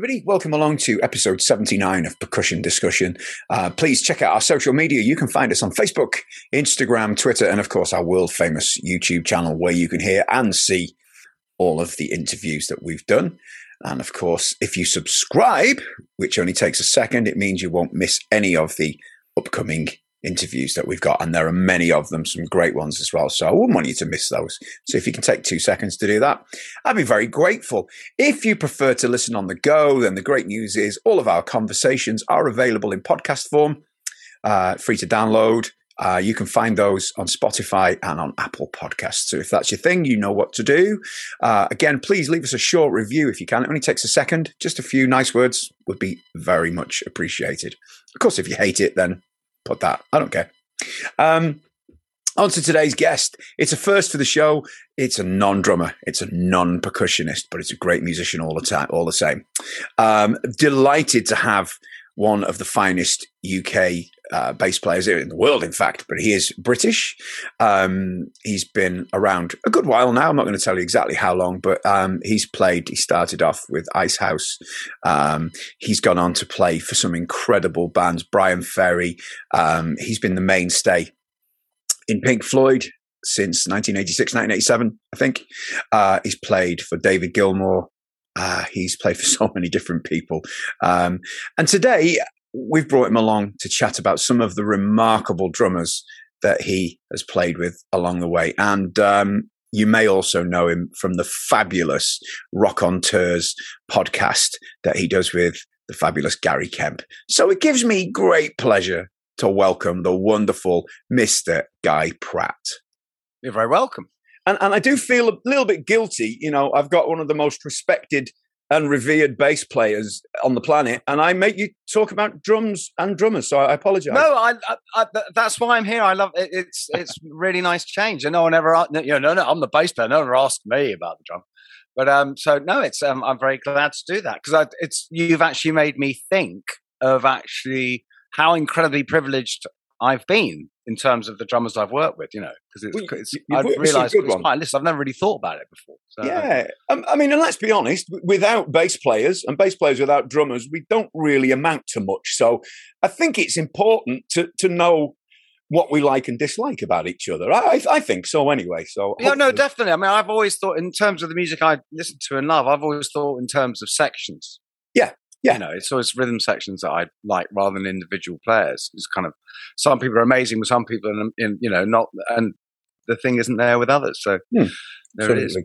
everybody. Welcome along to episode 79 of Percussion Discussion. Uh, please check out our social media. You can find us on Facebook, Instagram, Twitter, and of course, our world famous YouTube channel where you can hear and see all of the interviews that we've done. And of course, if you subscribe, which only takes a second, it means you won't miss any of the upcoming interviews that we've got, and there are many of them, some great ones as well. So I wouldn't want you to miss those. So if you can take two seconds to do that, I'd be very grateful. If you prefer to listen on the go, then the great news is all of our conversations are available in podcast form, uh, free to download. Uh, you can find those on Spotify and on Apple Podcasts. So if that's your thing, you know what to do. Uh, again, please leave us a short review if you can. It only takes a second. Just a few nice words would be very much appreciated. Of course, if you hate it, then put that. I don't care. Um, on to today's guest. It's a first for the show. It's a non-drummer. It's a non-percussionist, but it's a great musician all the time, all the same. Um, delighted to have one of the finest UK uh, bass players in the world, in fact, but he is British. Um, he's been around a good while now. I'm not going to tell you exactly how long, but um, he's played. He started off with Icehouse. Um, he's gone on to play for some incredible bands. Bryan Ferry. Um, he's been the mainstay in Pink Floyd since 1986, 1987, I think. Uh, he's played for David Gilmour, uh, he's played for so many different people. Um, and today we've brought him along to chat about some of the remarkable drummers that he has played with along the way. And um, you may also know him from the fabulous Rockonteurs podcast that he does with the fabulous Gary Kemp. So it gives me great pleasure to welcome the wonderful Mr. Guy Pratt. You're very welcome. And, and I do feel a little bit guilty. You know, I've got one of the most respected and revered bass players on the planet, and I make you talk about drums and drummers. So I apologize. No, I, I, I, that's why I'm here. I love it. It's it's really nice change, and no one ever, you know, no, no, I'm the bass player. No one ever asked me about the drum, but um, so no, it's um, I'm very glad to do that because it's you've actually made me think of actually how incredibly privileged I've been in terms of the drummers I've worked with, you know, because it's, well, it's I've realised it's quite a list. I've never really thought about it before. So. Yeah, um, I mean, and let's be honest, without bass players and bass players without drummers, we don't really amount to much. So I think it's important to to know what we like and dislike about each other. I, I think so anyway. So yeah, no, definitely. I mean, I've always thought in terms of the music I listen to and love, I've always thought in terms of sections. Yeah, yeah. You know, it's always rhythm sections that I like rather than individual players. It's kind of some people are amazing with some people, and in, you know, not and the thing isn't there with others. So hmm. there it is.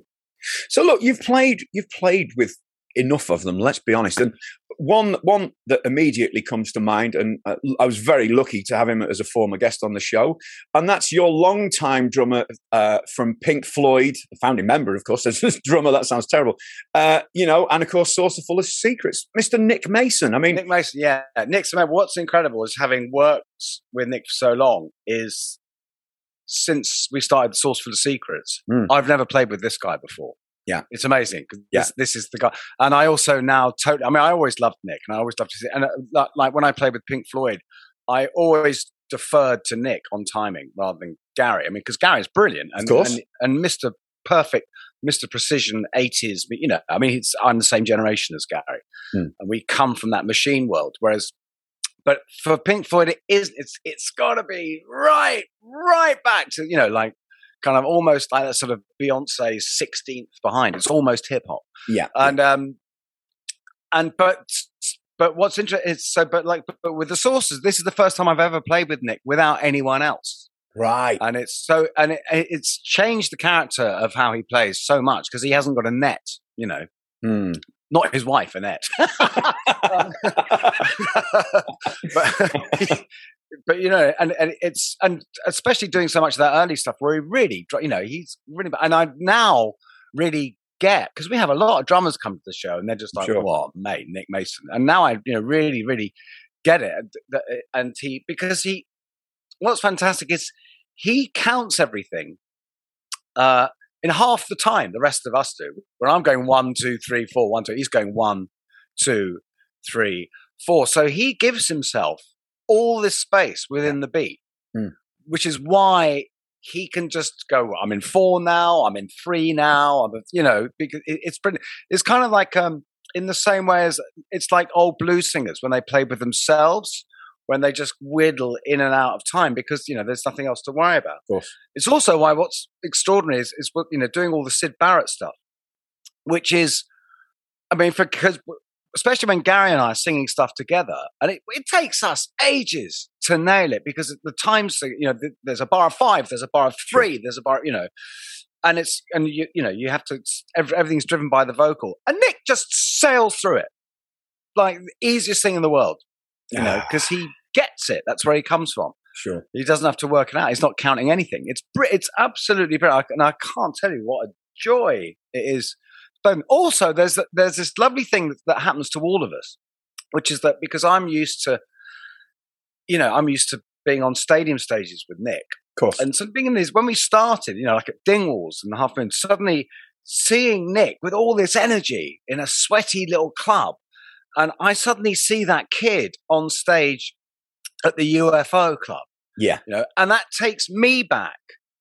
So look, you've played you've played with enough of them. Let's be honest. And one one that immediately comes to mind, and uh, I was very lucky to have him as a former guest on the show, and that's your long-time drummer uh, from Pink Floyd, founding member, of course. As a drummer, that sounds terrible, uh, you know, and of course, Saucerful of Secrets, Mr. Nick Mason. I mean, Nick Mason, yeah, Nick's. What's incredible is having worked with Nick for so long is since we started Saucerful of Secrets, mm. I've never played with this guy before. Yeah, it's amazing. Yeah, this, this, is the guy, and I also now totally. I mean, I always loved Nick, and I always loved to see. And uh, like when I played with Pink Floyd, I always deferred to Nick on timing rather than Gary. I mean, because Gary's brilliant, and, and and Mister Perfect, Mister Precision, eighties. You know, I mean, I'm the same generation as Gary, hmm. and we come from that machine world. Whereas but for Pink Floyd, it is it's it's got to be right, right back to you know like kind of almost like that sort of Beyonce's 16th behind. It's almost hip hop. Yeah. And, um, and, but, but what's interesting is so, but like, but with the sources, this is the first time I've ever played with Nick without anyone else. Right. And it's so, and it, it's changed the character of how he plays so much because he hasn't got a net, you know. Mm. Not his wife, Annette. but, but you know, and, and it's and especially doing so much of that early stuff where he really, you know, he's really, and I now really get because we have a lot of drummers come to the show and they're just like, sure. "What, mate, Nick Mason?" And now I, you know, really, really get it. And he because he, what's fantastic is he counts everything. Uh, in half the time the rest of us do. Where I'm going one, two, three, four, one, two. He's going one, two, three, four. So he gives himself all this space within the beat, mm. which is why he can just go. I'm in four now. I'm in three now. I'm, you know, because it, it's pretty. It's kind of like um, in the same way as it's like old blues singers when they played with themselves when they just whittle in and out of time because you know there's nothing else to worry about. It's also why what's extraordinary is, is you know doing all the Syd Barrett stuff, which is, I mean, because especially when Gary and I are singing stuff together, and it, it takes us ages to nail it because the times you know there's a bar of five, there's a bar of three, there's a bar you know. And it's and you you know you have to everything's driven by the vocal and Nick just sails through it like the easiest thing in the world you know, ah. because he gets it. That's where he comes from. Sure. He doesn't have to work it out. He's not counting anything. It's it's absolutely brilliant, and I can't tell you what a joy it is. But also, there's there's this lovely thing that, that happens to all of us, which is that because I'm used to, you know, I'm used to being on stadium stages with Nick. Of course. And so being in these, when we started, you know, like at Dingwalls and the Half Moon, suddenly seeing Nick with all this energy in a sweaty little club and I suddenly see that kid on stage at the UFO club. Yeah. You know, and that takes me back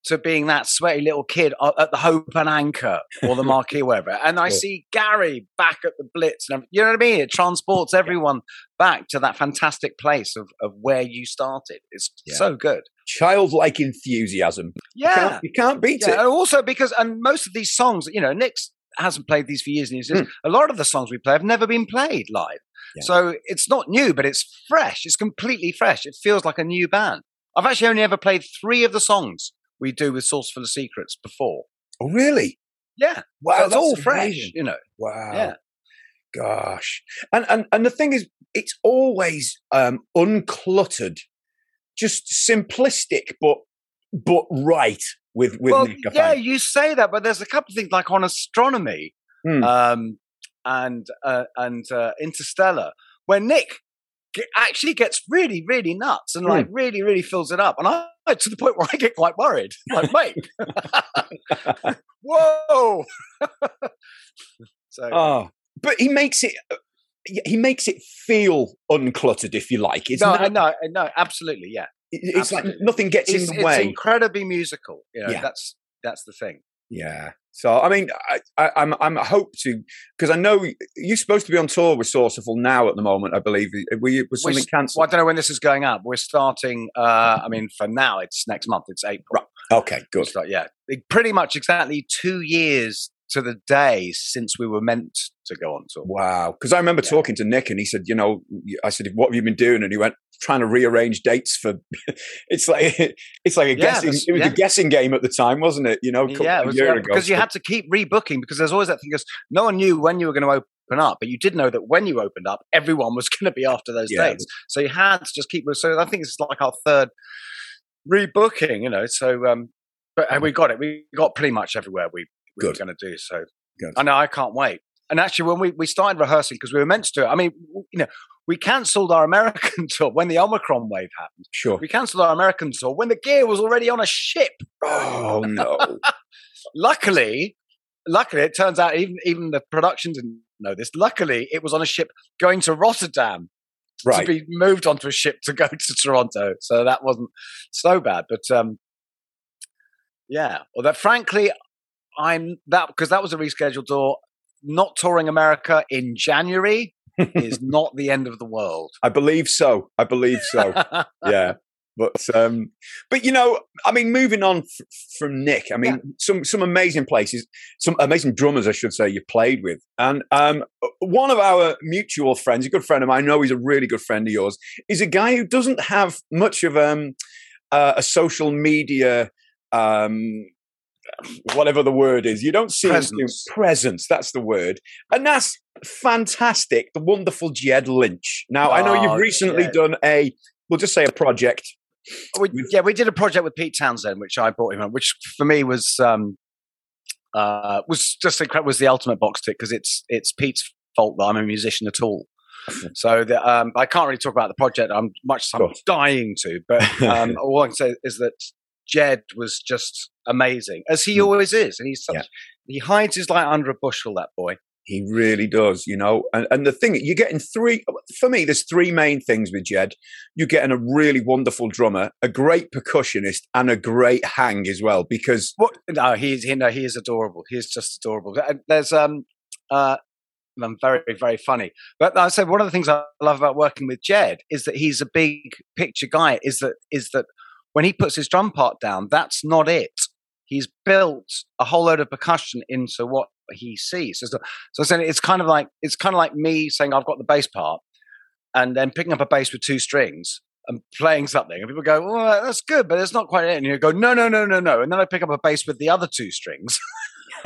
to being that sweaty little kid at the Hope and Anchor or the Marquee, wherever. And I yeah. see Gary back at the Blitz. And you know what I mean? It transports everyone back to that fantastic place of, of where you started. It's yeah. so good. Childlike enthusiasm. Yeah. You can't, you can't beat yeah. it. And also because, and most of these songs, you know, Nick's hasn't played these for years and years. Mm. A lot of the songs we play have never been played live. So it's not new, but it's fresh. It's completely fresh. It feels like a new band. I've actually only ever played three of the songs we do with Saucerful of Secrets before. Oh, really? Yeah. Wow. So it's all fresh, you know. Wow. Yeah. Gosh. And and and the thing is, it's always um, uncluttered, just simplistic, but but right with with well, Nick. yeah, you say that, but there's a couple of things like on astronomy hmm. um, and uh, and uh, Interstellar, where Nick actually gets really, really nuts and like hmm. really, really fills it up, and I to the point where I get quite worried. Like, mate, whoa! so, oh, but he makes it. Uh, he makes it feel uncluttered, if you like. It's no, not, no, no, absolutely, yeah. It's Absolutely. like nothing gets it's, in the way. It's incredibly musical. You know, yeah. that's that's the thing. Yeah. So I mean, I, am I'm, I'm hope to because I know you're supposed to be on tour with Saucerful now at the moment. I believe were you, was something cancelled? Well, I don't know when this is going up. We're starting. Uh, I mean, for now, it's next month. It's April. Right. Okay. Good. Start, yeah. Pretty much exactly two years to the day since we were meant to go on tour. Wow. Because I remember yeah. talking to Nick and he said, you know, I said, what have you been doing? And he went, trying to rearrange dates for, it's like, it's like a yeah, guessing, it was yeah. a guessing game at the time, wasn't it? You know, yeah, was, yeah, because you had to keep rebooking because there's always that thing because no one knew when you were going to open up, but you did know that when you opened up, everyone was going to be after those dates. So you had to just keep, so I think it's like our third rebooking, you know, so, um, but we got it. We got pretty much everywhere we, we were going to do. So Good. I know I can't wait. And actually, when we, we started rehearsing, because we were meant to do it, I mean, you know, we cancelled our American tour when the Omicron wave happened. Sure. We cancelled our American tour when the gear was already on a ship. Oh, no. luckily, luckily, it turns out even, even the production didn't know this. Luckily, it was on a ship going to Rotterdam. Right. To be moved onto a ship to go to Toronto. So that wasn't so bad. But um, yeah. Well, that frankly, I'm that because that was a rescheduled tour. Not touring America in January is not the end of the world. I believe so. I believe so. yeah. But um, but you know, I mean, moving on f- from Nick, I mean, yeah. some some amazing places, some amazing drummers, I should say, you played with, and um, one of our mutual friends, a good friend of mine, I know he's a really good friend of yours, is a guy who doesn't have much of um, uh, a social media um, whatever the word is. You don't see presence. presence. That's the word, and that's fantastic. The wonderful Ged Lynch. Now oh, I know you've oh, recently done a. We'll just say a project. We, yeah, we did a project with Pete Townshend, which I brought him on, which for me was um, uh, was just incredible. Was the ultimate box tick because it's it's Pete's fault that I'm a musician at all. So the, um, I can't really talk about the project. I'm much I'm dying to, but um, all I can say is that Ged was just amazing, as he mm. always is, and he's such, yeah. he hides his light under a bushel. That boy. He really does, you know. And, and the thing you're getting three for me. There's three main things with Ged. You're getting a really wonderful drummer, a great percussionist, and a great hang as well. Because what? No, he's he, no, he is adorable. He is just adorable. There's um uh and very, very funny. But I said one of the things I love about working with Ged is that he's a big picture guy. Is that is that when he puts his drum part down, that's not it. He's built a whole load of percussion into what he sees. So, so I said it's kind of like it's kind of like me saying I've got the bass part, and then picking up a bass with two strings and playing something, and people go, "Well, that's good, but it's not quite it." And you go, "No, no, no, no, no," and then I pick up a bass with the other two strings.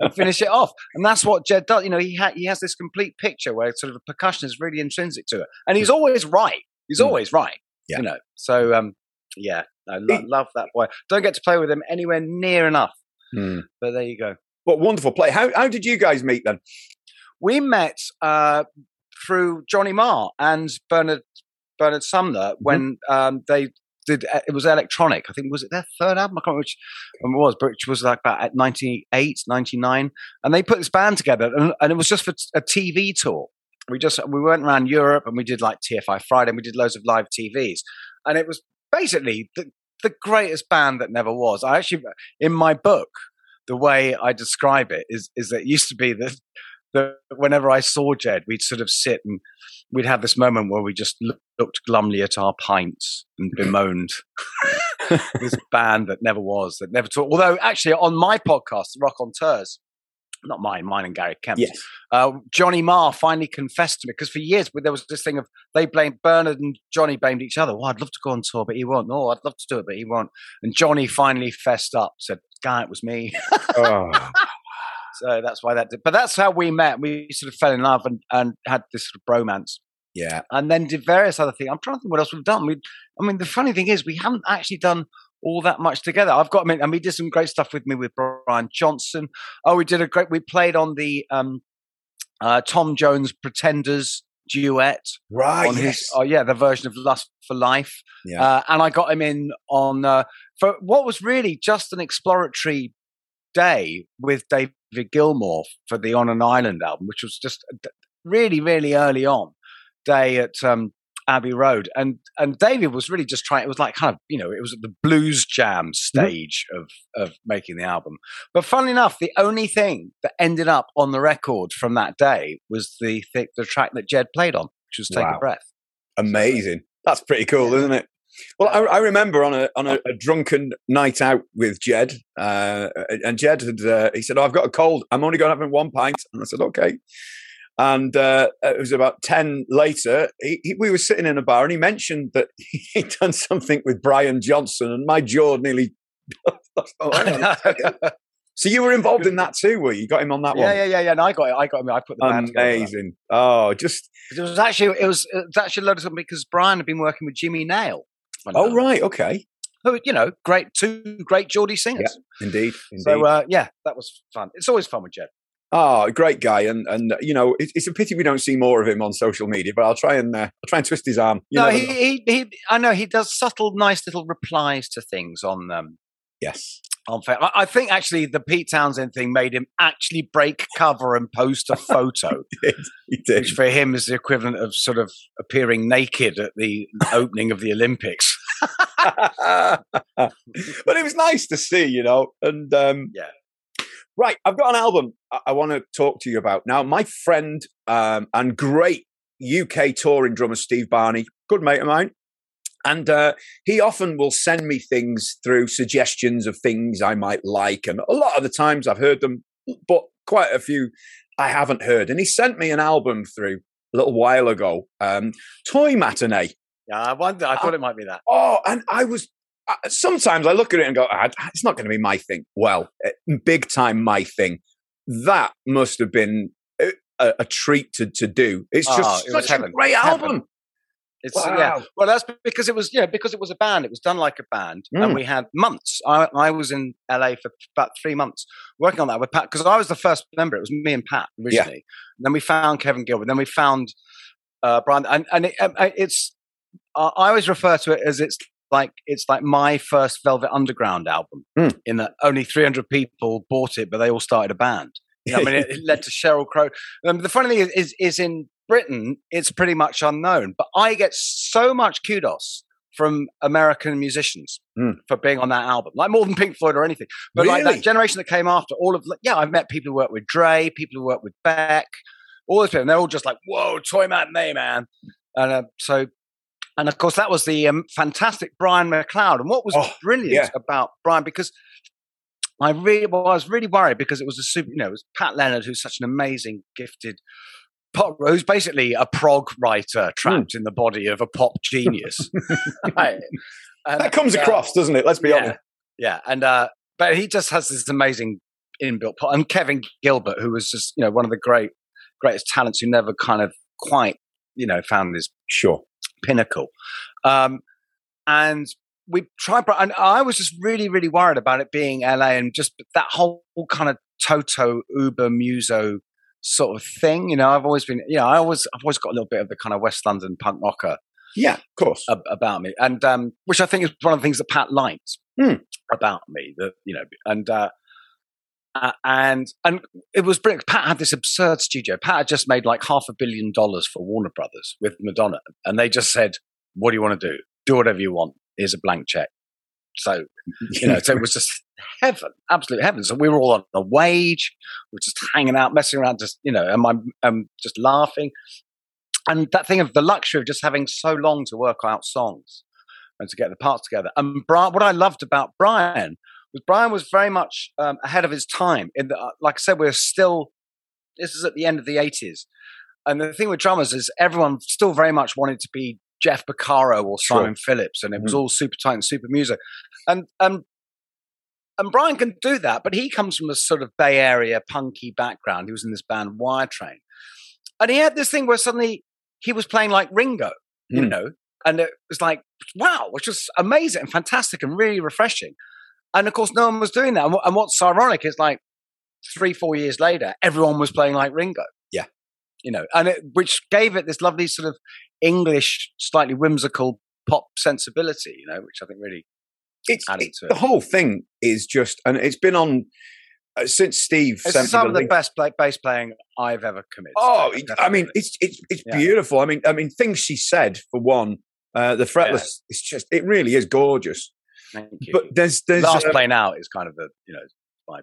and finish it off. And that's what Ged does. You know, he ha- he has this complete picture where sort of percussion is really intrinsic to it, and he's always right. He's mm. always right. Yeah. You know, so um, yeah, I lo- love that boy. Don't get to play with him anywhere near enough, mm. but there you go. What wonderful play! How how did you guys meet then? We met uh, through Johnny Marr and Bernard Bernard Sumner mm-hmm. when um, they did uh, it was electronic. I think was it their third album? I can't remember which it was, but which was like about 98, 99. and they put this band together, and, and, it was just for a TV tour. We just we went around Europe and we did like TFI Friday, and we did loads of live TVs, and it was basically the the greatest band that never was. I actually in my book the way I describe it is is that it used to be that that whenever I saw Ged, we'd sort of sit and we'd have this moment where we just looked glumly at our pints and bemoaned this band that never was, that never talked. Although, actually, on my podcast, Rockonteurs, not mine, mine and Gary Kemp. Yes. Uh, Johnny Marr finally confessed to me because for years there was this thing of they blamed Bernard and Johnny blamed each other. Well, I'd love to go on tour, but he won't. No, I'd love to do it, but he won't. And Johnny finally fessed up, said, "Guy, it was me." oh. So that's why that did. But that's how we met. We sort of fell in love and, and had this sort of bromance. Yeah. And then did various other things. I'm trying to think what else we've done. We, I mean, the funny thing is, we haven't actually done all that much together. I've got, I mean, and we did some great stuff with me with Brian Johnson. Oh, we did a great, we played on the um, uh, Tom Jones Pretenders duet. Right. On yes. his, oh, yeah, the version of Lust for Life. Yeah. Uh, and I got him in on, uh, for what was really just an exploratory day with David Gilmour for the On an Island album, which was just really, really early on day at um, Abbey Road, and and David was really just trying. It was like kind of you know it was at the blues jam mm-hmm. stage mm-hmm. of of making the album. But funnily enough, the only thing that ended up on the record from that day was the th- the track that Ged played on, which was "Take wow. a Breath." Amazing. That's pretty cool, yeah. isn't it? Well, I, I, remember on a on a, a, drunken night out with Ged, uh, and Ged had uh, he said, oh, "I've got a cold. I'm only going to have one pint." And I said, "Okay." And uh, it was about ten later. He, he, we were sitting in a bar, and he mentioned that he'd done something with Brian Johnson, and my jaw nearly. oh, so you were involved in that too, were you? you got him on that yeah, one? Yeah, yeah, yeah. No, I got it. I got him. I put the band Amazing. Oh, just it was actually it was it was actually of something because Brian had been working with Jimmy Nail Oh right, okay. Who you know, great two great Geordie singers. Yeah, indeed, indeed. So uh, yeah, that was fun. It's always fun with Ged. Oh, great guy, and and you know it's, it's, a pity we don't see more of him on social media. But I'll try and uh, I'll try and twist his arm. You no, he, he, he I know he does subtle, nice little replies to things on um, yes on I think actually the Pete Townshend thing made him actually break cover and post a photo. he did. He did. Which for him is the equivalent of sort of appearing naked at the opening of the Olympics. but it was nice to see, you know. And um, yeah. Right, I've got an album I, I want to talk to you about. Now, my friend um, and great UK touring drummer Steve Barney, good mate of mine, and uh, he often will send me things through suggestions of things I might like. And a lot of the times I've heard them, but quite a few I haven't heard. And he sent me an album through a little while ago, um, Toy Matinee. Yeah, I wonder. I thought uh, it might be that. Oh, and I was. Sometimes I look at it and go, ah, "It's not going to be my thing." Well, eh, big time my thing. That must have been a, a treat to, to do. It's just oh, such a great album. It's wow. yeah. Well, that's because it was yeah because it was a band. It was done like a band, mm. and we had months. I, I was in LA for about three months working on that with Pat because I was the first member. It was me and Pat originally. Yeah. Then we found Kevin Gilbert. Then we found uh, Brian, and and it, um, it's I always refer to it as it's like it's like my first Velvet Underground album. Mm. In that only 300 people bought it, but they all started a band. You know, I mean, it, it, led to Sheryl Crow. Um, the funny thing is, is, is in Britain, it's pretty much unknown. But I get so much kudos from American musicians mm. for being on that album, like more than Pink Floyd or anything. But really? like that generation that came after, all of yeah, I've met people who work with Dre, people who work with Beck, all those people, and they're all just like, "Whoa, Toy Matinee, man!" And uh, so, and of course, that was the um, fantastic Brian MacLeod. And what was oh, brilliant yeah. about Brian, because I really well, I was really worried because it was a super, you know, it was Pat Leonard, who's such an amazing, gifted pop, who's basically a prog writer trapped mm. in the body of a pop genius. right. and, that comes uh, across, doesn't it? Let's be yeah, honest. Yeah, and uh, but he just has this amazing inbuilt pop. And Kevin Gilbert, who was just you know one of the great greatest talents who never kind of quite you know found his sure pinnacle. Um, and we tried, and I was just really, really worried about it being LA and just that whole kind of Toto Uber Muso sort of thing. You know, I've always been, you know, I always, I've always got a little bit of the kind of West London punk rocker. Yeah, of course. Ab- about me, and um, which I think is one of the things that Pat liked mm. about me. That you know, and uh, uh, and and it was brilliant. Pat had this absurd studio. Pat had just made like half a billion dollars for Warner Brothers with Madonna, and they just said, "What do you want to do? Do whatever you want. Here's a blank check." So you know, so it was just heaven, absolute heaven. So we were all on a wage, we were just hanging out, messing around, just you know, and I'm, I'm just laughing. And that thing of the luxury of just having so long to work out songs and to get the parts together. And Brian, what I loved about Brian was Brian was very much um, ahead of his time. In the, uh, like I said, we're still. This is at the end of the eighties, and the thing with drummers is everyone still very much wanted to be Jeff Porcaro or Simon sure. Phillips, and it was mm. all super tight and super music. And and and Brian can do that, but he comes from a sort of Bay Area punky background. He was in this band Wire Train, and he had this thing where suddenly he was playing like Ringo, you mm. know, and it was like wow, which was amazing and fantastic and really refreshing. And of course, no one was doing that. And, and what's ironic is like three, four years later, everyone was playing like Ringo. Yeah, you know, and it, which gave it this lovely sort of English, slightly whimsical pop sensibility, you know, which I think really it's, added to it. The whole thing is just, and it's been on uh, since Steve. It's some of the link. best play, bass playing I've ever committed. Oh, I mean, it's it's it's yeah. beautiful. I mean, I mean, things she said for one, uh, the fretless. Yeah. It's just, it really is gorgeous. But there's there's last uh, playing out is kind of the you know vibe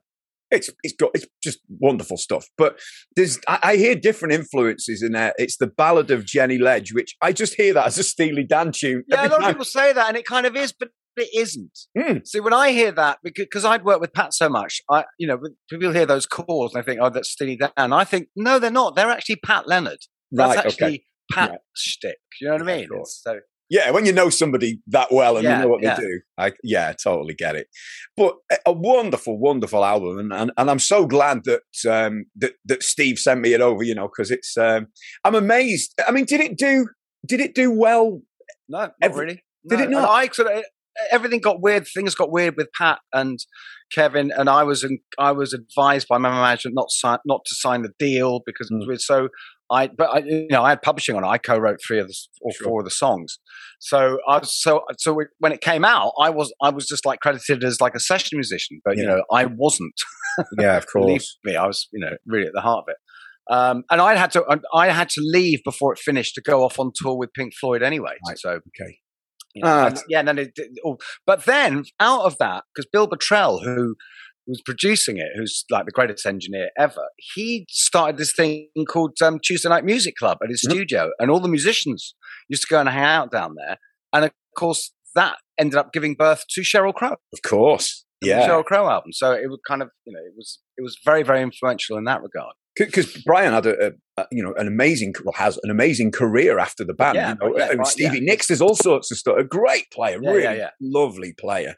it's it's got it's just wonderful stuff. But there's I, I, hear different influences in there. It's the ballad of Jenny Ledge, which I just hear that as a Steely Dan tune. Yeah, a lot of people say that, and it kind of is, but it isn't. Mm. See, when I hear that, because I'd worked with Pat so much, I you know people hear those calls and they think, oh, that's Steely Dan. And I think no, they're not. They're actually Pat Leonard. That's right, actually okay. Pat shtick. You know what I mean? So yeah, when you know somebody that well and yeah, you know what yeah. they do, I yeah, totally get it. But a wonderful, wonderful album, and and, and I'm so glad that um, that that Steve sent me it over. You know, because it's um, I'm amazed. I mean, did it do did it do well? No, not every, really. No. Did it not? And I sort of everything got weird. Things got weird with Pat and Kevin, and I was in, I was advised by my management not sign, not to sign the deal because mm. it was so I, but I, you know, I had publishing on it. I co-wrote three of the or sure. four of the songs. So I was so so when it came out, I was I was just like credited as like a session musician, but yeah. you know, I wasn't. yeah, of course. Believe me, I was you know really at the heart of it. Um, and I had to I had to leave before it finished to go off on tour with Pink Floyd anyway. Right. So okay. You know, uh, and, yeah, and then it, it, but then out of that, because Bill Bottrell, who was producing it, who's like the greatest engineer ever, he started this thing called um, Tuesday Night Music Club at his mm-hmm. studio, and all the musicians used to go and hang out down there. And of course, that ended up giving birth to Sheryl Crow. Of course, yeah, Sheryl Crow album. So it was kind of you know it was it was very very influential in that regard. Because Brian had a, a, you know an amazing well has an amazing career after the band. Yeah, you know? yeah, right, Stevie yeah. Nicks, there's all sorts of stuff. A great player, really lovely player.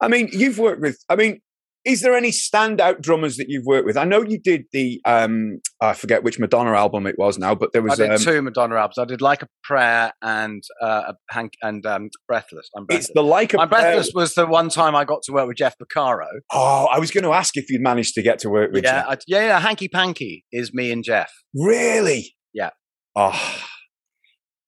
I mean, you've worked with. I mean, is there any standout drummers that you've worked with? I know you did the um, I forget which Madonna album it was now, but there was I did um, two Madonna albums. I did Like a Prayer and uh, Hank and um, Breathless. I'm Breathless. It's the Like a Prayer. My Breathless was the one time I got to work with Jeff Porcaro. Oh, I was going to ask if you'd managed to get to work with. Yeah, I, yeah, yeah. Hanky Panky is me and Jeff. Really? Yeah. Oh.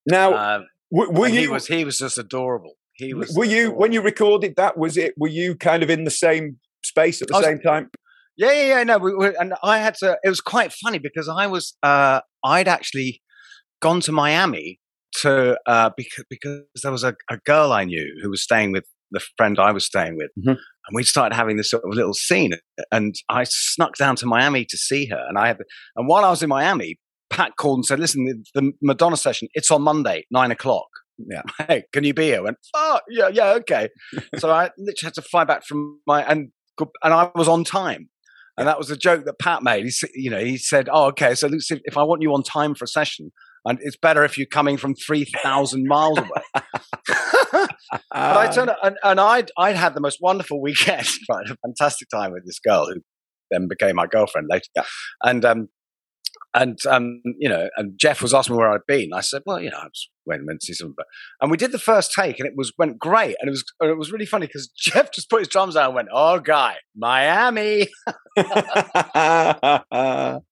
Now, uh, were, were you? He was he was just adorable. He was. Were you when you recorded that? Was it? Were you kind of in the same space at the was, same time? Yeah, yeah, yeah. No, we, we, and I had to. It was quite funny because I was, uh, I'd actually gone to Miami to uh, because because there was a, a, girl I knew who was staying with the friend I was staying with, mm-hmm. and we started having this sort of little scene. And I snuck down to Miami to see her, and I had, and while I was in Miami, Pat called and said, "Listen, the, the Madonna session, it's on Monday, nine o'clock." Yeah. Hey, can you be here? I went, oh, yeah, yeah, okay. so I literally had to fly back from my and and I was on time. And that was a joke that Pat made. He, you know, he said, "Oh, okay. So Lucy, if I want you on time for a session, and it's better if you're coming from three thousand miles away." but I turned up, and, and I'd I'd had the most wonderful weekend, right? A fantastic time with this girl who then became my girlfriend later. Yeah. And um, and um, you know, and Jeff was asking me where I'd been. I said, "Well, you know, I was went went to see some." And we did the first take, and it was went great, and it was and it was really funny because Jeff just put his drums down and went, "Oh, guy, Miami." but, um,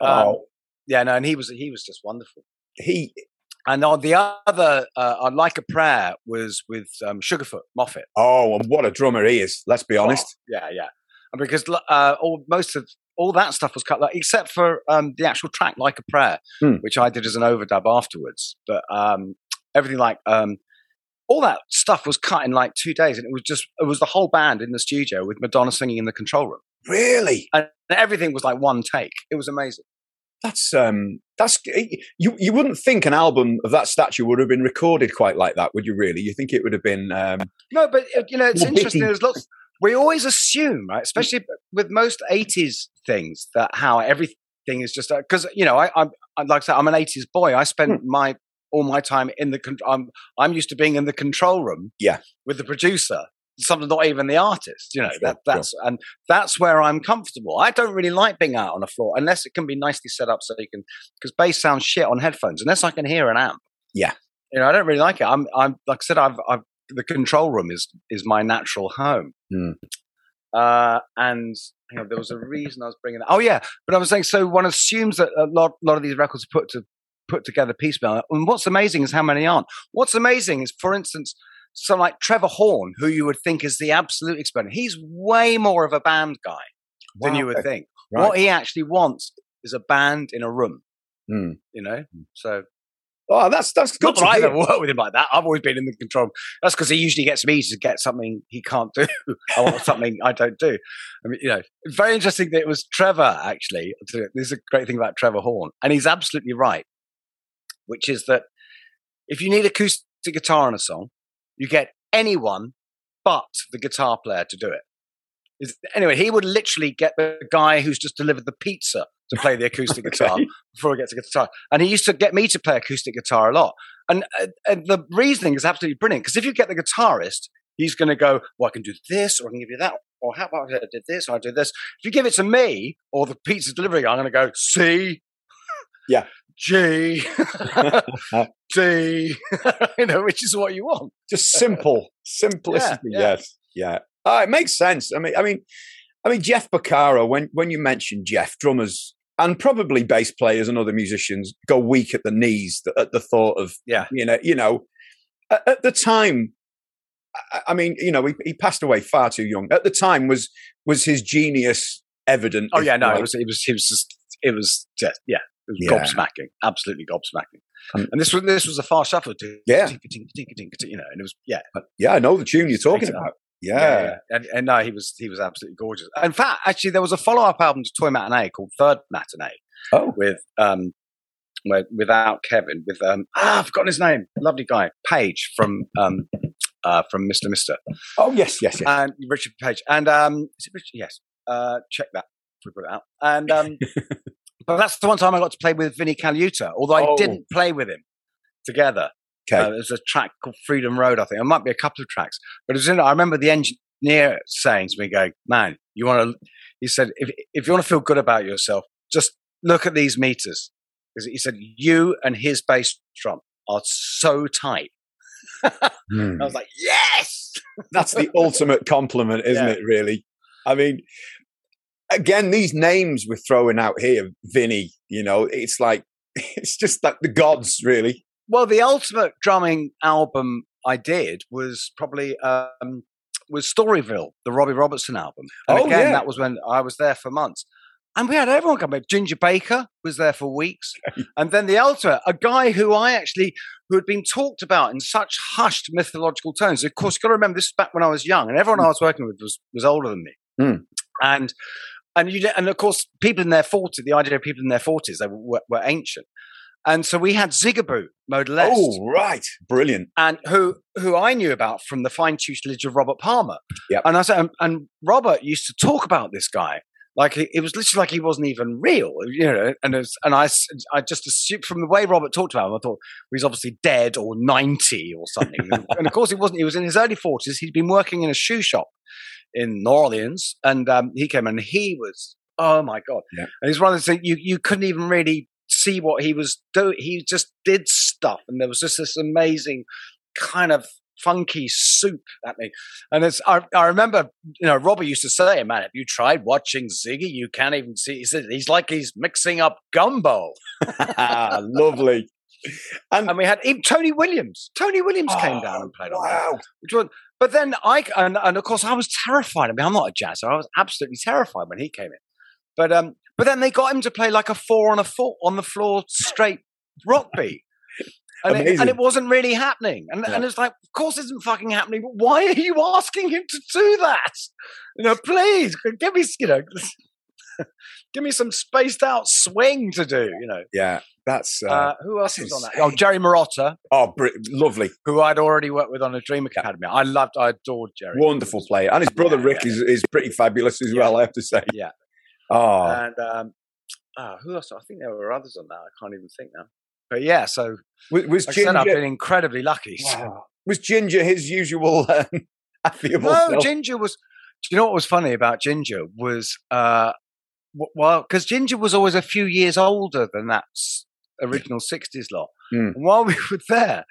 oh, yeah, no, and he was he was just wonderful. He and on the other, uh, on Like a Prayer was with um, Sugarfoot Moffett. Oh, and what a drummer he is! Let's be honest. Oh, yeah, yeah. And because uh, all most of all that stuff was cut, like, except for um, the actual track "Like a Prayer," hmm. which I did as an overdub afterwards. But um, everything like um, all that stuff was cut in like two days, and it was just it was the whole band in the studio with Madonna singing in the control room. Really, and everything was like one take. It was amazing. That's um, that's you. You wouldn't think an album of that stature would have been recorded quite like that, would you? Really, you think it would have been? Um, no, but uh, you know, it's interesting. There's lots we always assume, right, especially with most 80s things, that how everything is just because uh, you know I, I'm like I said, I'm an 80s boy. I spent hmm. my all my time in the I'm I'm used to being in the control room, yeah, with the producer. Something not even the artist, you know. Sure, that, that's sure. and that's where I'm comfortable. I don't really like being out on the floor unless it can be nicely set up so you can because bass sounds shit on headphones unless I can hear an amp. Yeah, you know, I don't really like it. I'm, I'm like I said, I've, I've the control room is is my natural home. Mm. Uh, and you know, there was a reason I was bringing that. Oh yeah, but I was saying so. One assumes that a lot, lot of these records are put to put together piecemeal. And what's amazing is how many aren't. What's amazing is, for instance, someone like Trevor Horn, who you would think is the absolute expert. He's way more of a band guy wow. than you would think. Right. What he actually wants is a band in a room. Mm. You know, so Oh, that's that's good. Not that I've ever worked with him like that. I've always been in the control. That's because he usually gets me to get something he can't do. Want something I don't do. I mean, you know, very interesting that it was Trevor actually. This is a great thing about Trevor Horn, and he's absolutely right. Which is that if you need acoustic guitar in a song, you get anyone but the guitar player to do it. Anyway, he would literally get the guy who's just delivered the pizza to play the acoustic okay. guitar before he gets a guitar. And he used to get me to play acoustic guitar a lot. And, uh, and the reasoning is absolutely brilliant because if you get the guitarist, he's going to go, well, I can do this, or I can give you that, or how about I did this, or I did this. If you give it to me or the pizza delivery guy, I'm going to go C, yeah, G, D, you know, which is what you want. Just simple, simplicity. Yeah, yeah. Yes, yeah. Oh, it makes sense. I mean, I mean, I mean, Jeff Porcaro. When when you mentioned Jeff, drummers and probably bass players and other musicians go weak at the knees at the thought of yeah you know you know at, the time I mean, you know, he, he, passed away far too young. At the time, was was his genius evident? Oh yeah, no, like, it was it was it was just it was just yeah, it was yeah. gobsmacking, absolutely gobsmacking. Um, and this was this was a fast shuffle, yeah, you know, and it was yeah, yeah, I know the tune you're talking about. Yeah, yeah, yeah. And, and, no, he was he was absolutely gorgeous. In fact, actually, there was a follow up album to Toy Matinee called Third Matinee. Oh, with um, with, without Kevin, with um, ah, I've forgotten his name. Lovely guy, Page from um, uh, from Mister Mister. Oh yes, yes, yes. And Richard Page, and um, is it Richard? Yes. Uh, check that we put it out. And um, but that's the one time I got to play with Vinnie Colaiuta, although oh. I didn't play with him together. Okay. Uh, there's a track called Freedom Road, I think. It might be a couple of tracks. But it was in, I remember the engineer saying to me, going, man, you want to, he said, if, if you want to feel good about yourself, just look at these meters. Because he said, you and his bass drum are so tight. mm. I was like, yes! That's the ultimate compliment, isn't yeah. it, really? I mean, again, these names we're throwing out here, Vinnie, you know, it's like, it's just like the gods, really. Well, the ultimate drumming album I did was probably um, was Storyville, the Robbie Robertson album. And oh, again, yeah. that was when I was there for months. And we had everyone come. Ginger Baker was there for weeks. and then the ultimate, a guy who I actually, who had been talked about in such hushed mythological tones. Of course, you've got to remember, this is back when I was young, and everyone I was working with was, was older than me. Mm. And and you and of course people in their 40s the idea of people in their 40s they were, were ancient and so we had Zigaboo Modeliste. Oh, right. Brilliant. And who who I knew about from the fine tutelage of Robert Palmer. Yep. And I said, and, and Robert used to talk about this guy. Like it was literally like he wasn't even real, you know. And was, and I, I just assumed from the way Robert talked about him, I thought he's obviously dead or ninety or something. and of course, he wasn't. He was in his early forties. He'd been working in a shoe shop in New Orleans, and um, he came and he was oh my god! Yeah. And he's one of the things you you couldn't even really see what he was doing. He just did stuff, and there was just this amazing kind of funky soup at me. And it's I, I remember, you know, Robert used to say, "Man, have you tried watching Ziggy? You can't even see." He said, "He's like he's mixing up gumbo." Lovely. And, and, we had even Tony Williams. Tony Williams oh, came down and played wow. on that. Which was, but then I and, and of course I was terrified. I mean, I'm not a jazzer. I was absolutely terrified when he came in. But um, but then they got him to play like a four on a foot on the floor straight rock beat. And it, and it, wasn't really happening. And, yeah. and it's like, of course, it isn't fucking happening. But why are you asking him to do that? You know, please give me, you know, give me some spaced out swing to do. You know. Yeah, that's uh, uh, who else is on that? Oh, Jerry Marotta. Oh, br- lovely. Who I'd already worked with on a Dream Academy. I loved, I adored Jerry. Wonderful player, and his brother yeah, Rick yeah. is is pretty fabulous as well. I have to say. Yeah. Oh. And um, oh, who else? I think there were others on that. I can't even think now. But yeah, so was, was like Ginger? Said, I've been incredibly lucky. Wow. Was Ginger his usual um, affable? No, self? Ginger was. Do you know what was funny about Ginger was uh, well, because Ginger was always a few years older than that original '60s lot. Mm. And while we were there,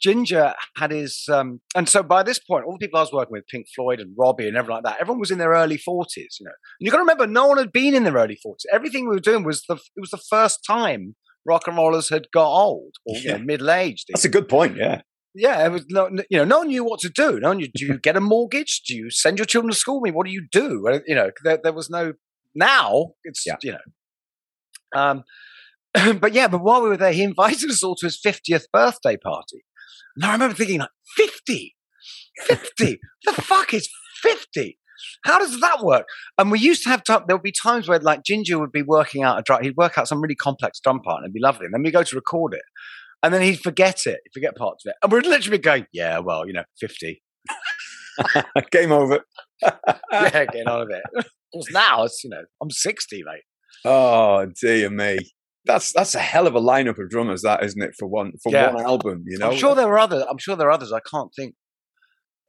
Ginger had his, um, and so by this point, all the people I was working with, Pink Floyd and Robbie and everyone like that, everyone was in their early forties. You know, and you got to remember, no one had been in their early forties. Everything we were doing was the it was the first time rock and rollers had got old or yeah. you know, middle aged. That's a good point. Yeah. Yeah, it was no, you know, no one knew what to do. No one knew, do you get a mortgage? Do you send your children to school? I mean, what do you do? You know, there, there was no. Now it's yeah. you know, um, but yeah, but while we were there, he invited us all to his fiftieth birthday party, and I remember thinking, like, 50, 50, the fuck is 50? How does that work? And we used to have time, there would be times where like Ginger would be working out a drum, he'd work out some really complex drum part and it'd be lovely. And then we go to record it. And then he'd forget it, he'd forget parts of it. And we'd literally be going, yeah, well, you know, 50. Game over. yeah, getting on a bit. Because now it's, you know, I'm 60, mate. Oh, dear me that's that's a hell of a lineup of drummers, that isn't it? For one for yeah. one album, you know. I'm sure there were others. I'm sure there are others. I can't think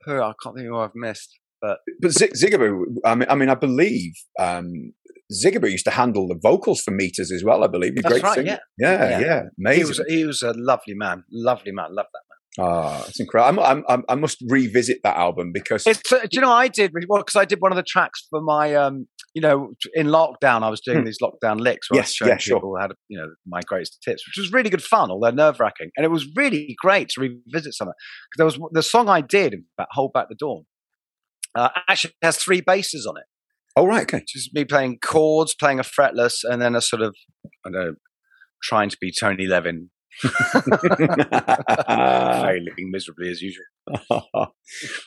who I can't think who I've missed. But but Z- Zigaboo, I mean, I mean, I believe um, Zigaboo used to handle the vocals for Meters as well. I believe. He's That's right. Yeah. yeah. yeah, yeah, amazing. He was he was a lovely man, lovely man. Love that man. Oh, it's incredible! I'm, I'm, i must revisit that album because it's. Uh, do you know I did well because I did one of the tracks for my, um, you know, in lockdown I was doing hmm. these lockdown licks where yes, I was yeah, people sure. had you know my greatest tips, which was really good fun, although nerve wracking, and it was really great to revisit some of it. because there was the song I did about "Hold Back the Dawn." Uh, actually has three basses on it. Oh right, okay. Just me playing chords, playing a fretless, and then a sort of I don't know, trying to be Tony Levin Failing miserably as usual.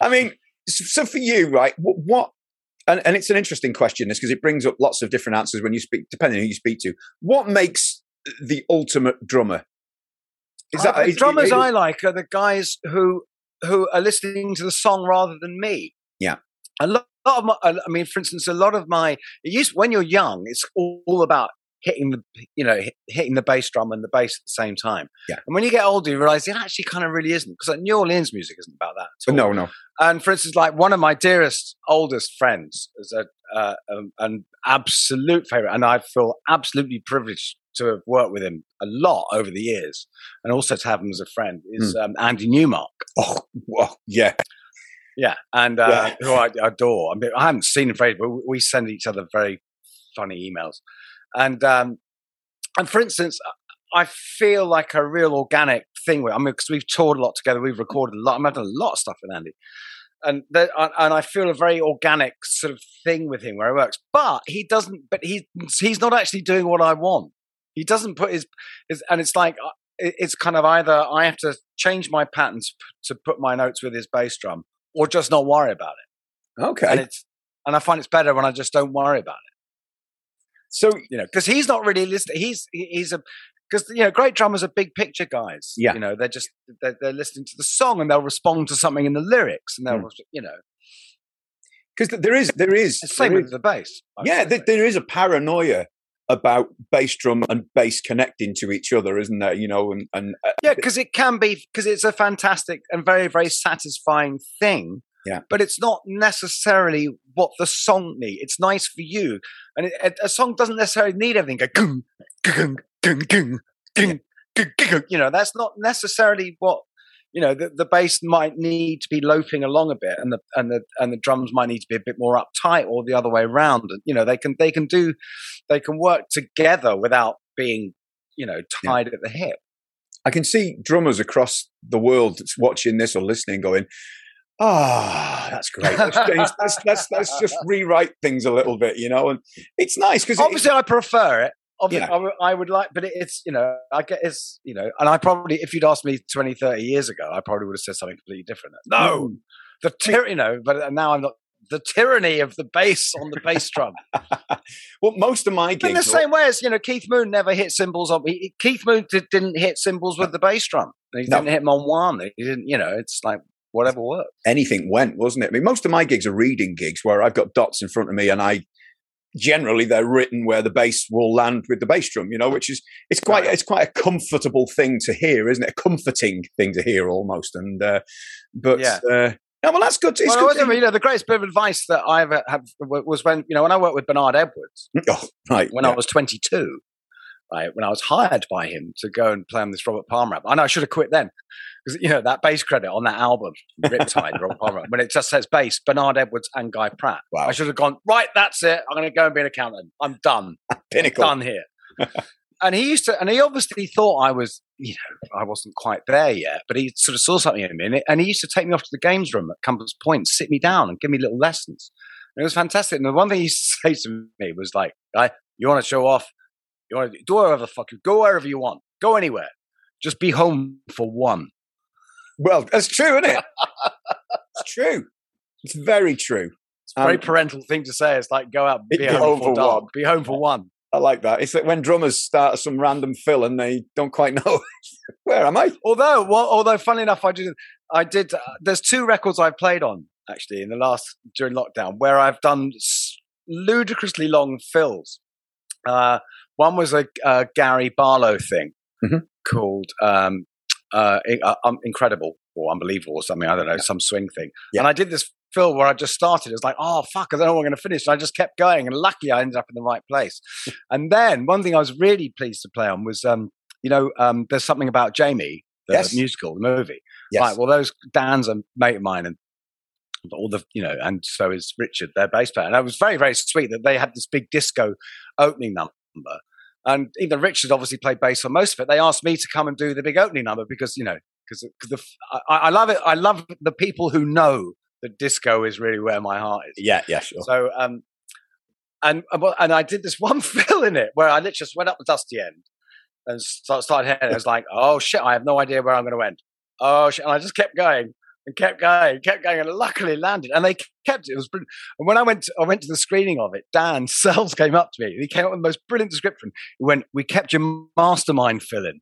I mean, so for you, right? What, what and, and, it's an interesting question, this because it brings up lots of different answers when you speak, depending on who you speak to. What makes the ultimate drummer? Is that, the drummers is, I like are the guys who who are listening to the song rather than me. Yeah. A lot, of my, I mean, for instance, a lot of my, it used, when you're young, it's all about hitting the you know hitting the bass drum and the bass at the same time. Yeah. And when you get older, you realize it actually kind of really isn't because like New Orleans music isn't about that. No, no. And for instance, like one of my dearest, oldest friends is a uh, um, an absolute favorite, and I feel absolutely privileged to have worked with him a lot over the years, and also to have him as a friend is mm. um, Andy Newmark. Oh, yeah. Yeah, and uh, yeah. who I adore. I mean, I haven't seen him for ages, but we send each other very funny emails. And um, and for instance, I feel like a real organic thing with. I mean, because we've toured a lot together, we've recorded a lot. I've done a lot of stuff with Andy, and the, and I feel a very organic sort of thing with him where it works. But he doesn't. But he's he's not actually doing what I want. He doesn't put his, his and it's like uh, it's kind of either I have to change my patterns to put my notes with his bass drum, or just not worry about it. Okay. And it's and I find it's better when I just don't worry about it. So you know, because he's not really listening. He's he's a because you know great drummers are big picture guys. Yeah, you know they're just they're, they're listening to the song and they'll respond to something in the lyrics and they'll mm. you know because there is there is the same with the bass. Yeah, there, there is a paranoia about bass drum and bass connecting to each other, isn't there? You know, and, and uh, yeah, because it can be because it's a fantastic and very very satisfying thing. Yeah, but it's not necessarily what the song needs. It's nice for you, and it, a song doesn't necessarily need everything. Go, gung, gung, gung, gung, gung, gung, you know, that's not necessarily what you know the, the bass might need to be loping along a bit and the and the and the drums might need to be a bit more uptight or the other way around and you know they can they can do they can work together without being you know tied yeah. at the hip i can see drummers across the world that's watching this or listening going Ah, oh, that's great. Let's, change, let's, let's, let's just rewrite things a little bit, you know. And it's nice because obviously it, I prefer it. Obviously, yeah. I, would like, but it's you know, I get it's you know, and I probably if you'd asked me 20, 30 years ago, I probably would have said something completely different. No, the tyr- you know, but now I'm not. The tyranny of the bass on the bass drum. well, most of my gigs. In the same way as you know, Keith Moon never hit cymbals on. He, Keith Moon did, not hit cymbals with the bass drum. He no. didn't hit them on one. He didn't. You know, it's like whatever worked. Anything went, wasn't it? I mean, most of my gigs are reading gigs where I've got dots in front of me and I generally they're written where the bass will land with the bass drum you know which is it's quite it's quite a comfortable thing to hear isn't it a comforting thing to hear almost and uh but yeah. uh no, well, that's good. It's well, good you know, the greatest bit of advice that I ever have was when you know when I worked with Bernard Edwards. Oh, right. When yeah. I was 22, right, when I was hired by him to go and play on this Robert Palmer album. I know I should have quit then because you know that bass credit on that album, Riptide, Robert Palmer, when it just says bass, Bernard Edwards and Guy Pratt. Wow. I should have gone right. That's it. I'm going to go and be an accountant. I'm done. Pinnacle. I'm done here. and he used to, and he obviously thought I was, you know, I wasn't quite there yet, but he sort of saw something in me, and he used to take me off to the games room at Compass Point, sit me down, and give me little lessons. And it was fantastic. And the one thing he used to say to me was like, "You want to show off? You want to do whatever the fuck you go wherever you want, go anywhere, just be home for one." Well, that's true, isn't it? it's true. It's very true. It's a very um, parental thing to say. It's like go out, be, be home, home, for, one. Be home for one. I like that. It's like when drummers start some random fill and they don't quite know where am I. Although, well, although, funny enough, I did. I did. Uh, there's two records I've played on actually in the last during lockdown where I've done ludicrously long fills. Uh, one was a, a Gary Barlow thing mm-hmm. called um, uh, uh, um, incredible or unbelievable or something. I don't know, yeah. some swing thing. Yeah. And I did this film where I just started. It was like, oh fuck, I don't know when I'm going to finish. And I just kept going, and lucky I ended up in the right place. and then one thing I was really pleased to play on was, um, you know, um, there's something about Jamie, the yes. musical, the movie. Yes. Right. Well, those Dan's a mate of mine, and all the you know, and so is Richard, their bass player. And it was very very sweet that they had this big disco opening number and even Richard obviously played bass on most of it. They asked me to come and do the big opening number because you know because the I, I, love it. I love the people who know that disco is really where my heart is. Yeah, yeah, sure. So um, and and I did this one fill in it where I literally just went up the dusty end and started heading. I was like, oh shit, I have no idea where I'm going to end. Oh shit, and I just kept going and kept going, kept going, and luckily landed. And they kept it. It was brilliant. And when I went, to, I went to the screening of it. Dan Sells came up to me. He came up with the most brilliant description. He went, "We kept your mastermind filling."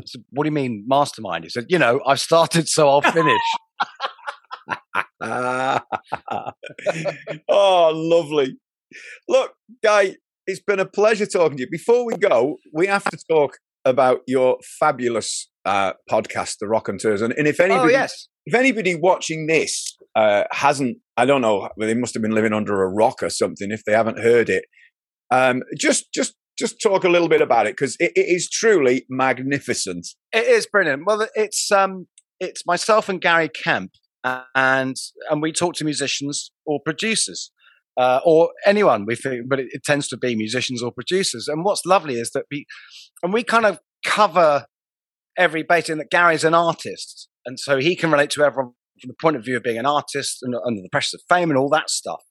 I said, "What do you mean mastermind?" He said, "You know, I've started, so I'll finish." oh, lovely. Look, Guy, it's been a pleasure talking to you. Before we go, we have to talk about your fabulous uh, podcast, The Rockonteurs. and if oh, anybody, oh, yes. if anybody watching this uh, hasn't, I don't know, they must have been living under a rock or something. If they haven't heard it, um, just just just talk a little bit about it because it, it is truly magnificent. It is brilliant. Well, it's um, it's myself and Gary Kemp, and and we talk to musicians or producers. Uh, or anyone we think, but it, it, tends to be musicians or producers. And what's lovely is that we, and we kind of cover every base in that Gary's an artist, and so he can relate to everyone from the point of view of being an artist and under the pressures of fame and all that stuff.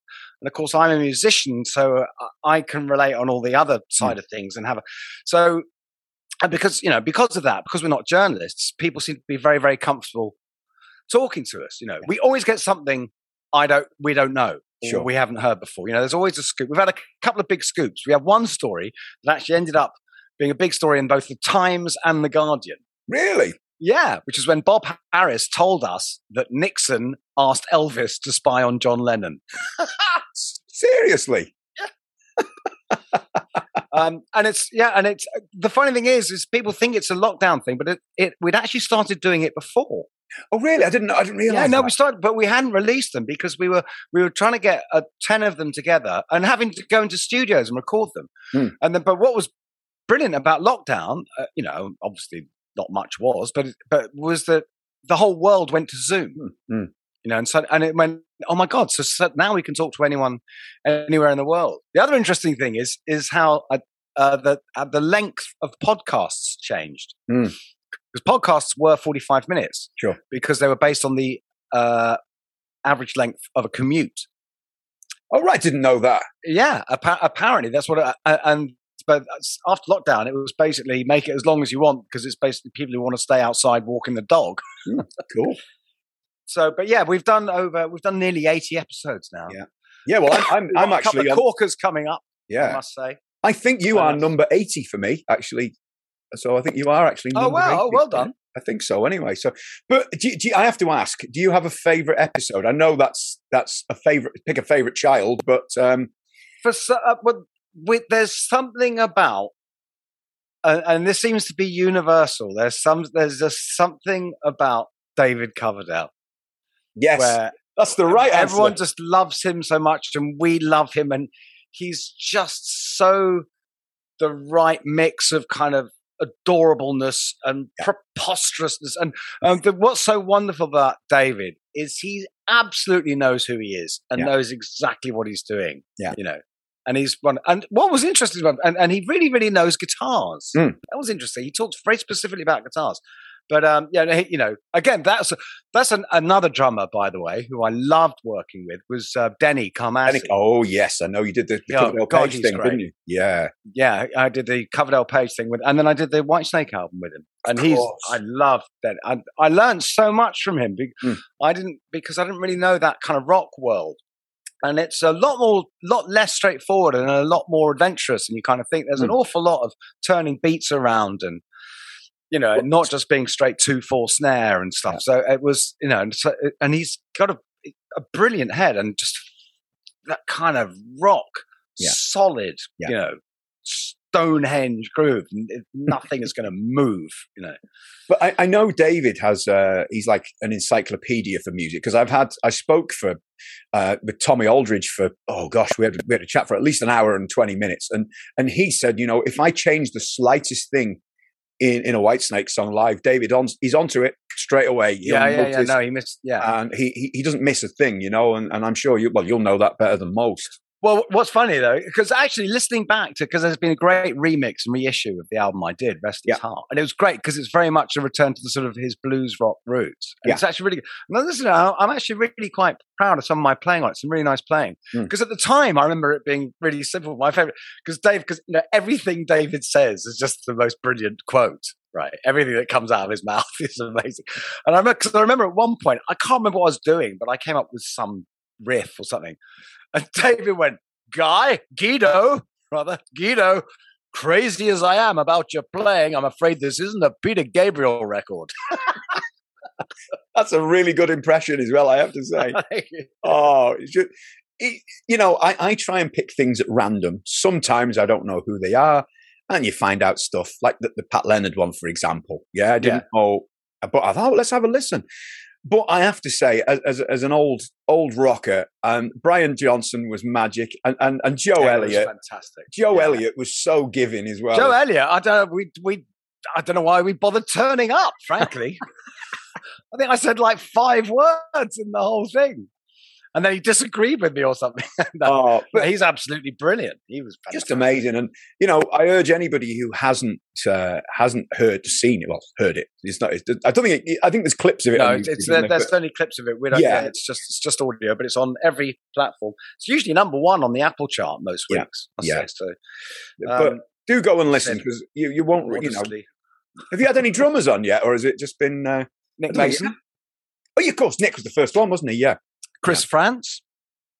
And of course, I'm a musician, so I can relate on all the other side mm. of things and have a so. And because you know, because of that, because we're not journalists, people seem to be very, very comfortable talking to us. You know, we always get something I don't, we don't know. Sure. we haven't heard before. You know, there's always a scoop. We've had a couple of big scoops. We have one story that actually ended up being a big story in both the Times and the Guardian. Really? Yeah, which is when Bob Harris told us that Nixon asked Elvis to spy on John Lennon. Seriously? um, and it's yeah, and it's the funny thing is, is people think it's a lockdown thing, but it, it we'd actually started doing it before. Oh, really? I didn't. I didn't realize. Yeah, no, that. we started, but we hadn't released them because we were we were trying to get uh, ten of them together and having to go into studios and record them. Hmm. And then, but what was brilliant about lockdown, uh, you know, obviously not much was, but but was that the whole world went to Zoom. Hmm. You know, and so and it went. Oh my God! So, so now we can talk to anyone anywhere in the world. The other interesting thing is is how uh, uh, the uh, the length of podcasts changed. Hmm. Because podcasts were forty five minutes, Sure. because they were based on the uh, average length of a commute. Oh, right. Didn't know that. Yeah, appa- apparently that's what. Uh, and but after lockdown, it was basically make it as long as you want because it's basically people who want to stay outside walking the dog. Cool. So, but yeah, we've done over. We've done nearly eighty episodes now. Yeah. Yeah. Well, I'm. I'm, I'm a couple actually. of On, corkers coming up. yeah I must say. I think you are nice. number eighty for me, actually. So I think you are actually. Oh wow! 80. well done. I think so. Anyway, so but do, do I have to ask? Do you have a favorite episode? I know that's that's a favorite. Pick a favorite child, but um, For so, uh, but with, there's something about, and, and this seems to be universal. There's some. There's just something about David Coverdale yes, where that's the right everyone answer. just loves him so much, and we love him, and he's just so the right mix of kind of adorableness and Yeah. preposterousness. And um, the, what's so wonderful about David is he absolutely knows who he is and Yeah. knows exactly what he's doing. Yeah. you know. And he's one. And what was interesting about, and, and he really, really knows guitars. Mm. That was interesting. He talked very specifically about guitars. But um, yeah, you know, again, that's that's an, another drummer, by the way, who I loved working with was uh, Denny Carmassi. Oh yes, I know you did the, the Yeah, Coverdale God, Page thing, great. didn't you? Yeah, Yeah, I did the Coverdale Page thing with, and then I did the Whitesnake album with him, and he's. I loved that. I, I learned so much from him. Mm. I didn't because I didn't really know that kind of rock world, and it's a lot more, lot less straightforward and a lot more adventurous. And you kind of think there's an Mm. awful lot of turning beats around and. You know, not just being straight two four snare and stuff. So it was, you know, and, so, and he's got a, a brilliant head and just that kind of rock, Yeah. solid, Yeah. you know, Stonehenge groove. Nothing is going to move, you know. but I, I know David has. Uh, he's like an encyclopedia for music because I've had. I spoke for uh, with Tommy Aldridge for oh gosh, we had we had a chat for at least an hour and twenty minutes, and and he said, you know, if I change the slightest thing in in a Whitesnake song live, David on he's onto it straight away. Yeah, yeah, yeah. No, he missed. Yeah. and he, he he doesn't miss a thing, you know, and, and I'm sure you well you'll know that better than most. Well, what's funny though, because actually listening back to, because there's been a great remix and reissue of the album I did, Rest Yeah. His Heart, and it was great because it's very much a return to the sort of his blues rock roots. And Yeah. It's actually really good. Now, listen, I'm actually really quite proud of some of my playing on it. Some really nice playing. Mm. Because at the time, I remember it being really simple. My favorite, because Dave, because you know everything David says is just the most brilliant quote. Right, everything that comes out of his mouth is amazing. And I remember, cause I remember at one point, I can't remember what I was doing, but I came up with some riff or something, and David went, Guy, Guido, rather, Guido, crazy as I am about your playing, I'm afraid this isn't a Peter Gabriel record. That's a really good impression as well, I have to say. oh, just, it, you know, I, I try and pick things at random. Sometimes I don't know who they are, and you find out stuff like the, the Pat Leonard one, for example. Yeah, I didn't know, but I thought, oh, let's have a listen. But I have to say, as, as, as an old old rocker, um, Brian Johnson was magic, and and, and Joe Yeah, Elliott. fantastic. Joe Yeah. Elliott was so giving as well. Joe Elliott, I don't we, we, I don't know why we bothered turning up, frankly. I think I said like five words in the whole thing. And then he disagreed with me or something. No, Oh, but but he's absolutely brilliant. He was just amazing. And you know, I urge anybody who hasn't uh, hasn't heard seen it, well, heard it. It's not. It's, I don't think. It, I think there's clips of it. No, it's, YouTube, it's there, there? there's But- certainly clips of it. We don't, Yeah. yeah. it's just it's just audio, but it's on every platform. It's usually number one on the Apple chart most Yeah. weeks. I Yeah. say. So, but um, do go and listen because you, you won't. You know, have you had any drummers on yet, or has it just been uh, Nick I don't know, Mason, Oh, yeah, of course. Nick was the first one, wasn't he? Yeah. Chris Frantz.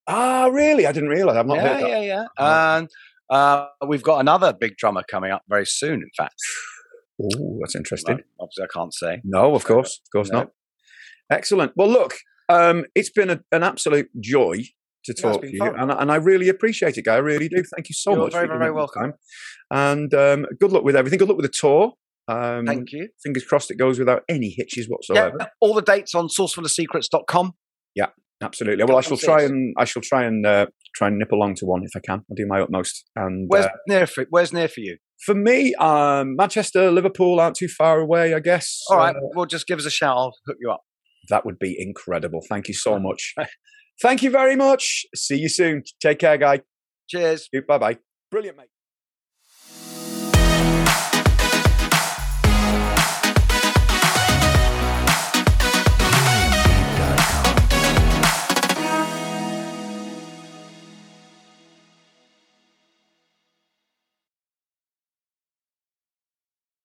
Ah, really? I didn't realise. I've not yeah, heard that. Yeah, yeah, And uh, we've got another big drummer coming up very soon. In fact. Oh, that's interesting. Well, obviously, I can't say. No, of course, of course no. not. Excellent. Well, look, um, it's been a, an absolute joy to talk to you, and, and, I really appreciate it, guy. I really do. Thank you so much. You're much. Very, very welcome. And um, good luck with everything. Good luck with the tour. Um, Thank you. Fingers crossed it goes without any hitches whatsoever. Yeah, all the dates on saucerfulofsecrets.com. Yeah, absolutely. Well, I shall try and I shall try and uh, try and nip along to one if I can. I'll do my utmost. And where's uh, near for Where's near for you? For me, um, Manchester, Liverpool aren't too far away, I guess. All right, uh, well, just give us a shout. I'll hook you up. That would be incredible. Thank you so much. Thank you very much. See you soon. Take care, guy. Cheers. Bye bye. Brilliant, mate.